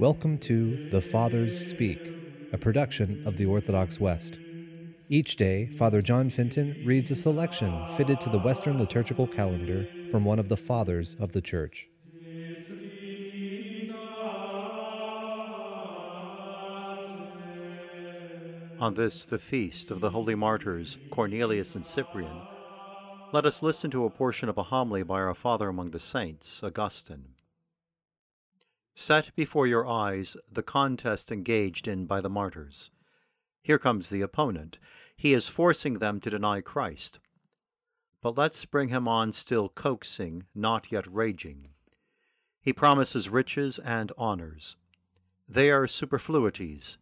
Welcome to The Fathers Speak, a production of the Orthodox West. Each day, Father John Fenton reads a selection fitted to the Western liturgical calendar from one of the Fathers of the Church. On this, the feast of the holy martyrs Cornelius and Cyprian, let us listen to a portion of a homily by our Father among the Saints, Augustine. Set before your eyes the contest engaged in by the martyrs. Here comes the opponent. He is forcing them to deny Christ. But let's bring him on still coaxing, not yet raging. He promises riches and honors. They are superfluities.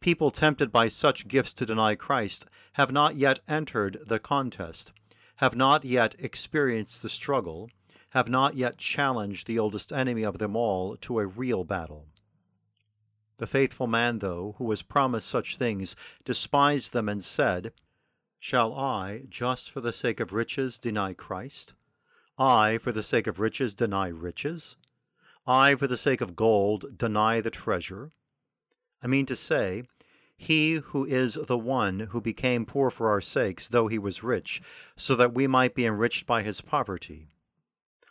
People tempted by such gifts to deny Christ have not yet entered the contest, have not yet experienced the struggle, have not yet challenged the oldest enemy of them all to a real battle. The faithful man, though, who was promised such things, despised them and said, Shall I, just for the sake of riches, deny Christ? I, for the sake of riches, deny riches? I, for the sake of gold, deny the treasure? I mean to say, he who is the one who became poor for our sakes, though he was rich, so that we might be enriched by his poverty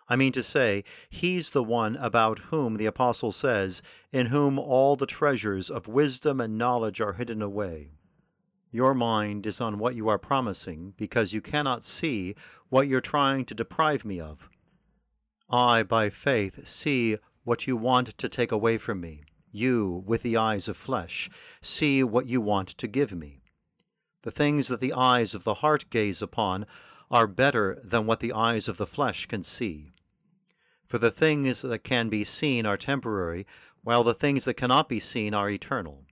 I mean to say, he's the one about whom the Apostle says, In whom all the treasures of wisdom and knowledge are hidden away. Your mind is on what you are promising because you cannot see what you're trying to deprive me of. I, by faith, see what you want to take away from me. You, with the eyes of flesh, see what you want to give me. The things that the eyes of the heart gaze upon are better than what the eyes of the flesh can see. For the things that can be seen are temporary, while the things that cannot be seen are eternal.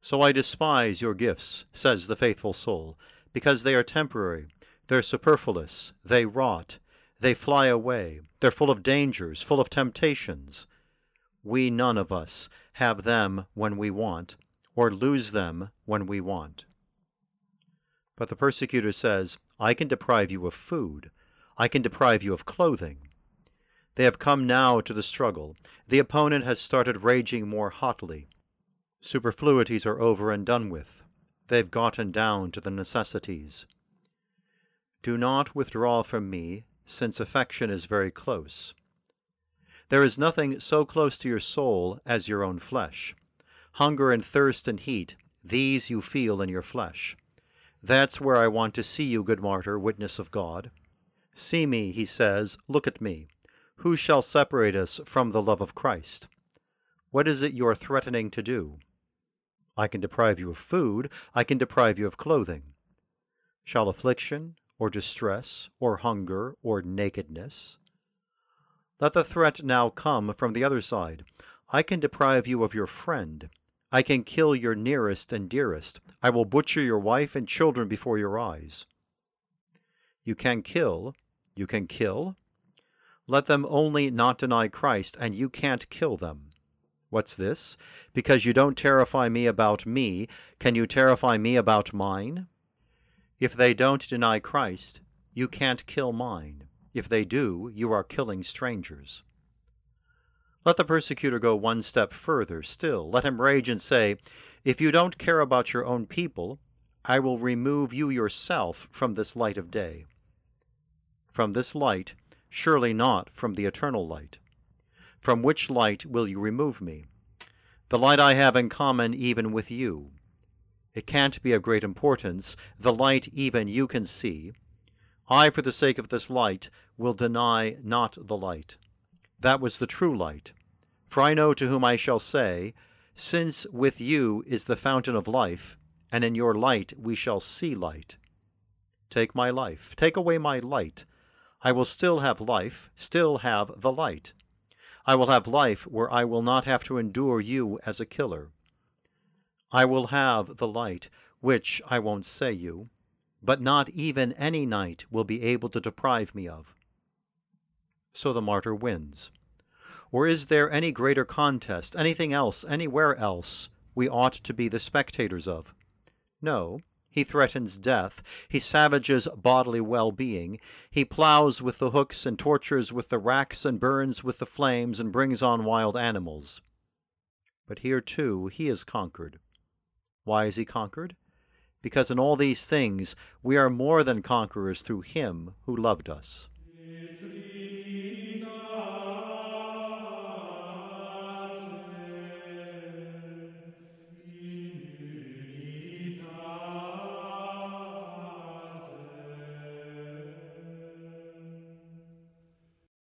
So I despise your gifts, says the faithful soul, because they are temporary, they're superfluous, they rot, they fly away, they're full of dangers, full of temptations. We none of us have them when we want, or lose them when we want. But the persecutor says, I can deprive you of food, I can deprive you of clothing. They have come now to the struggle. The opponent has started raging more hotly. Superfluities are over and done with. They've gotten down to the necessities. Do not withdraw from me, since affection is very close. There is nothing so close to your soul as your own flesh. Hunger and thirst and heat, these you feel in your flesh. That's where I want to see you, good martyr, witness of God. See me, he says, look at me. Who shall separate us from the love of Christ? What is it you are threatening to do? I can deprive you of food, I can deprive you of clothing. Shall affliction, or distress, or hunger, or nakedness? Let the threat now come from the other side. I can deprive you of your friend. I can kill your nearest and dearest. I will butcher your wife and children before your eyes. You can kill, you can kill, let them only not deny Christ, and you can't kill them. What's this? Because you don't terrify me about me, can you terrify me about mine? If they don't deny Christ, you can't kill mine. If they do, you are killing strangers. Let the persecutor go one step further still. Let him rage and say, If you don't care about your own people, I will remove you yourself from this light of day. From this light surely not from the eternal light. From which light will you remove me? The light I have in common even with you. It can't be of great importance, the light even you can see. I, for the sake of this light, will deny not the light. That was the true light. For I know to whom I shall say, Since with you is the fountain of life, and in your light we shall see light. Take my life, take away my light, I will still have life, still have the light. I will have life where I will not have to endure you as a killer. I will have the light, which I won't say you, but not even any night will be able to deprive me of. So the martyr wins. Or is there any greater contest, anything else, anywhere else, we ought to be the spectators of? No, he threatens death. He savages bodily well being. He plows with the hooks and tortures with the racks and burns with the flames and brings on wild animals. But here too he is conquered. Why is he conquered? Because in all these things we are more than conquerors through him who loved us.